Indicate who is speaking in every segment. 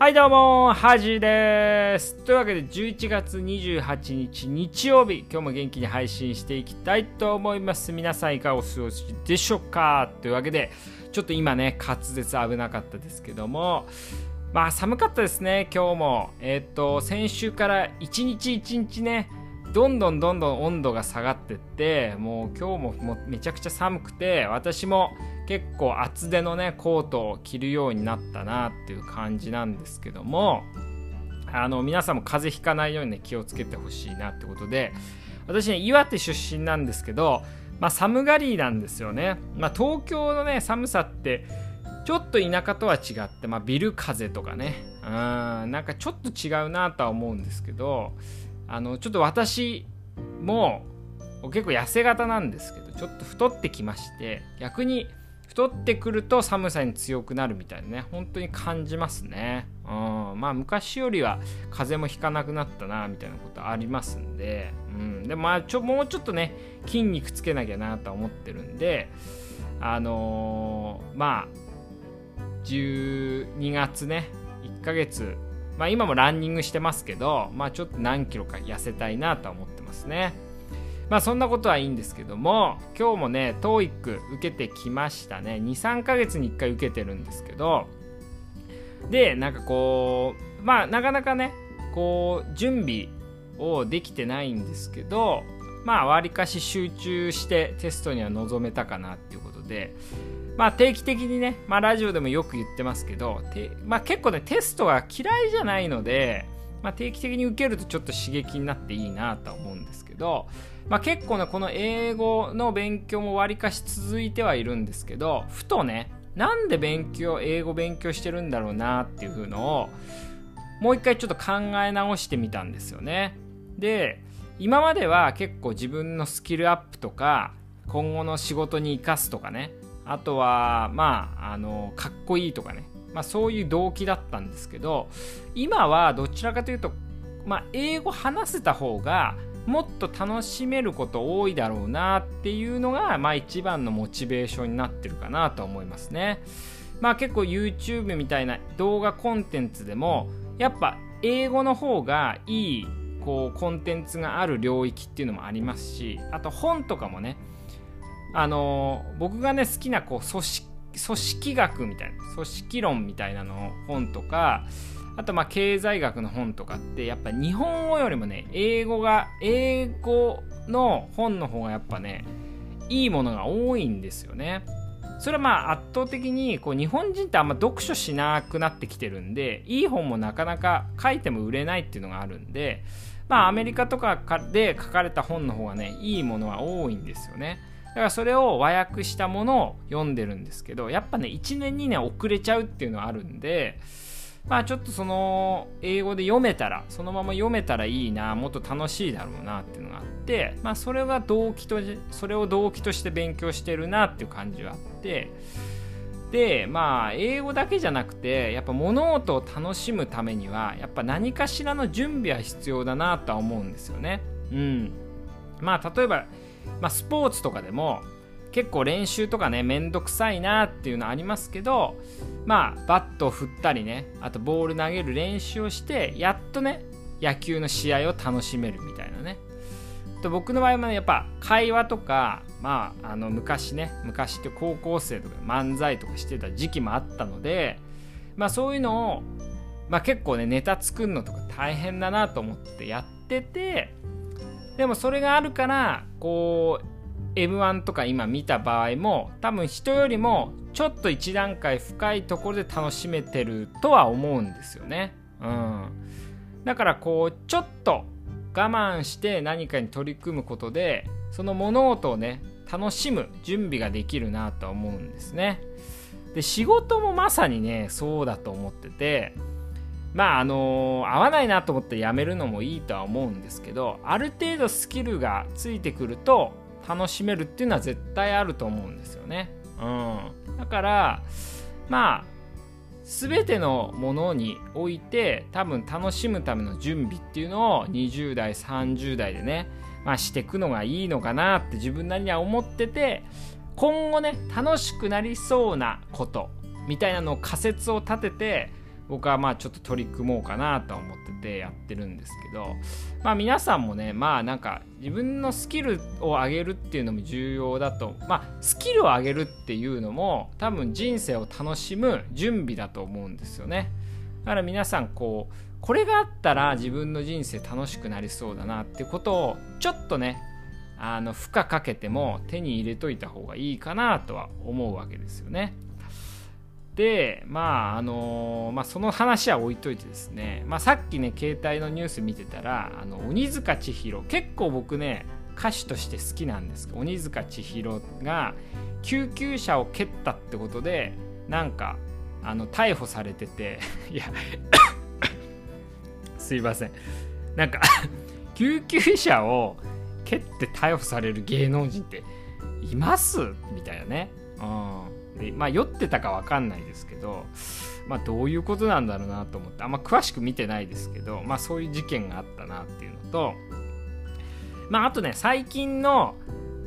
Speaker 1: はいどうも、はじです。というわけで11月28日日曜日、今日も元気に配信していきたいと思います。皆さんいかがお過ごしでしょうか？というわけで、ちょっと今ね、滑舌危なかったですけども、まあ寒かったですね、今日も。えっ、と、先週から1日1日ね、どんどんどんどん温度が下がってってもう今日ももうめちゃくちゃ寒くて私も結構厚手のねコートを着るようになったなっていう感じなんですけどもあの皆さんも風邪ひかないようにね気をつけてほしいなってことで私ね岩手出身なんですけど、まあ、寒がりなんですよね、まあ、東京のね寒さってちょっと田舎とは違って、まあ、ビル風とかね。うんなんかちょっと違うなとは思うんですけどあのちょっと私も結構痩せ型なんですけどちょっと太ってきまして逆に太ってくると寒さに強くなるみたいなね。本当に感じますね。うん。まあ昔よりは風邪もひかなくなったなみたいなことありますんで、うん、でもまあちょもうちょっとね筋肉つけなきゃなと思ってるんであのー、まあ12月ね1ヶ月まあ今もランニングしてますけど、まあちょっと何キロか痩せたいなとは思ってますね。まあそんなことはいいんですけども、今日もね、TOEIC 受けてきましたね。2、3ヶ月に1回受けてるんですけど、で、なんかこう、まあなかなかね、こう、準備をできてないんですけど、まあわりかし集中してテストには臨めたかなっていうことで、まあ定期的にね、まあラジオでもよく言ってますけど、まあ結構ね、テストが嫌いじゃないので、まあ定期的に受けるとちょっと刺激になっていいなとは思うんですけど、まあ結構ね、この英語の勉強もわりかし続いてはいるんですけど、ふとね、なんで勉強、英語勉強してるんだろうなっていう風のを、もう一回ちょっと考え直してみたんですよね。で、今までは結構自分のスキルアップとか、今後の仕事に生かすとかね、あとはまああのかっこいいとかね、まあ、そういう動機だったんですけど今はどちらかというと、まあ、英語話せた方がもっと楽しめること多いだろうなっていうのが、まあ、一番のモチベーションになってるかなと思いますね。まあ結構 YouTube みたいな動画コンテンツでもやっぱ英語の方がいいこうコンテンツがある領域っていうのもありますしあと本とかもねあの僕がね好きなこう組織組織学みたいな組織論みたいなの本とかあとまあ経済学の本とかってやっぱ日本語よりもね英語が英語の本の方がやっぱねいいものが多いんですよね。それはまあ圧倒的にこう日本人ってあんま読書しなくなってきてるんでいい本もなかなか書いても売れないっていうのがあるんでまあアメリカとかで書かれた本の方がねいいものは多いんですよね。だからそれを和訳したものを読んでるんですけどやっぱね1年2年遅れちゃうっていうのはあるんでまあちょっとその英語で読めたらそのまま読めたらいいなもっと楽しいだろうなっていうのがあってまあそれは動機とそれを動機として勉強してるなっていう感じはあって。でまあ英語だけじゃなくてやっぱ物事を楽しむためにはやっぱ何かしらの準備は必要だなとは思うんですよね。うん。まあ例えばまあ、スポーツとかでも結構練習とかねめんどくさいなっていうのありますけどまあバットを振ったりねあとボール投げる練習をしてやっとね野球の試合を楽しめるみたいなね。と僕の場合は、ね、やっぱ会話とかまああの昔ね昔って高校生とか漫才とかしてた時期もあったのでまあそういうのをまあ結構ねネタ作るのとか大変だなと思ってやっててでもそれがあるからこう m 1とか今見た場合も多分人よりもちょっと一段階深いところで楽しめてるとは思うんですよね。うん、だからこうちょっと我慢して何かに取り組むことでその物事をね楽しむ準備ができるなと思うんですね。で仕事もまさにねそうだと思っててまああの合わないなと思ってやめるのもいいとは思うんですけどある程度スキルがついてくると楽しめるっていうのは絶対あると思うんですよね。うん、だからまあ全てのものにおいて多分楽しむための準備っていうのを20代30代でね、まあ、していくのがいいのかなって自分なりには思ってて今後ね楽しくなりそうなことみたいなのを仮説を立てて僕はまあちょっと取り組もうかなとは思っててやってるんですけどまあ皆さんもねまあなんか自分のスキルを上げるっていうのも重要だとまあスキルを上げるっていうのも多分人生を楽しむ準備だと思うんですよねだから皆さんこうこれがあったら自分の人生楽しくなりそうだなってことをちょっとねあの負荷かけても手に入れといた方がいいかなとは思うわけですよね。でまああのまあ、その話は置いといてですね、まあ、さっきね携帯のニュース見てたらあの鬼塚千尋結構僕ね歌手として好きなんですけど鬼塚千尋が救急車を蹴ったってことでなんかあの逮捕されてて いや すいませんなんか 救急車を蹴って逮捕される芸能人っています？みたいなね。うん。まあ酔ってたか分かんないですけど、まあどういうことなんだろうなと思って、あんま詳しく見てないですけど、まあそういう事件があったなっていうのと、まああとね、最近の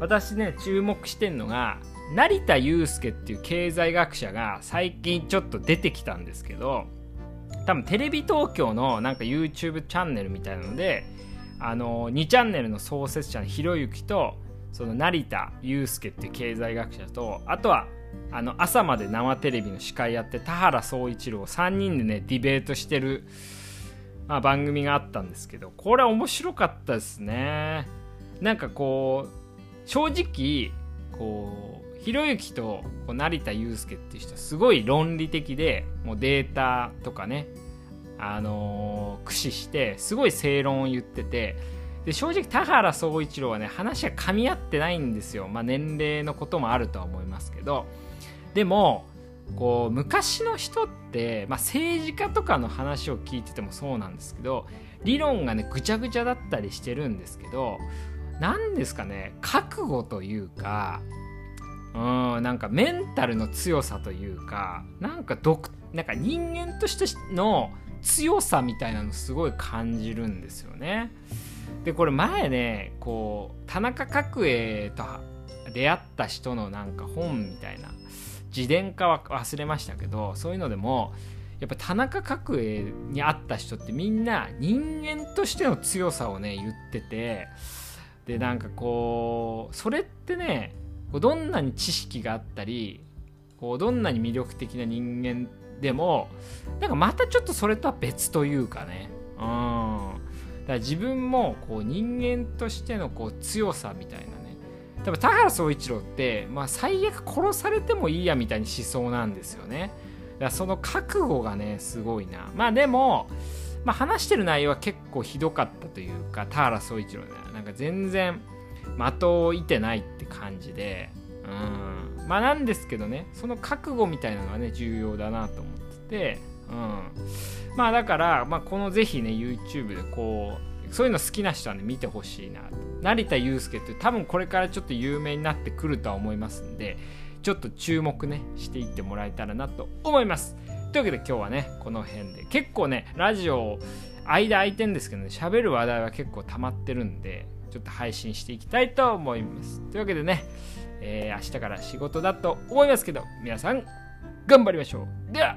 Speaker 1: 私ね、注目してんのが、成田悠介っていう経済学者が最近ちょっと出てきたんですけど、多分テレビ東京のなんか YouTube チャンネルみたいなので、あの2チャンネルの創設者のひろゆきとその成田悠介っていう経済学者とあとはあの朝まで生テレビの司会やって田原総一郎3人でねディベートしてる、まあ、番組があったんですけどこれは面白かったですね。なんかこう正直こうひろゆきとこう成田悠介っていう人はすごい論理的でもうデータとかねあのー、駆使してすごい正論を言っててで正直田原総一郎はね話が噛み合ってないんですよ、まあ、年齢のこともあるとは思いますけどでもこう昔の人って、まあ、政治家とかの話を聞いててもそうなんですけど理論がねぐちゃぐちゃだったりしてるんですけど何ですかね覚悟というかうんなんかメンタルの強さというかなんか独なんか人間としての強さみたいなのすごい感じるんですよね。でこれ前ねこう田中角栄と出会った人のなんか本みたいな自伝かは忘れましたけどそういうのでもやっぱ田中角栄に会った人ってみんな人間としての強さをね言っててでなんかこうそれってねどんなに知識があったりこうどんなに魅力的な人間でもなんかまたちょっとそれとは別というかね。うん。から自分もこう人間としてのこう強さみたいなね。多分田原総一郎って、まあ、最悪殺されてもいいやみたいにしそうなんですよね。だからその覚悟がねすごいな。まあでも、まあ、話してる内容は結構ひどかったというか田原総一郎ねなんか全然的を射てないって感じで。うん。まあなんですけどねその覚悟みたいなのがね重要だなと思ってて。うん。まあだから、まあ、このぜひね YouTube でこうそういうの好きな人はね見てほしいな成田悠介って多分これからちょっと有名になってくるとは思いますんでちょっと注目ねしていってもらえたらなと思います。というわけで今日はねこの辺で。結構ねラジオ間空いてんですけどね喋る話題は結構溜まってるんでちょっと配信していきたいと思います。というわけでねえー、明日から仕事だと思いますけど、皆さん、頑張りましょう。では、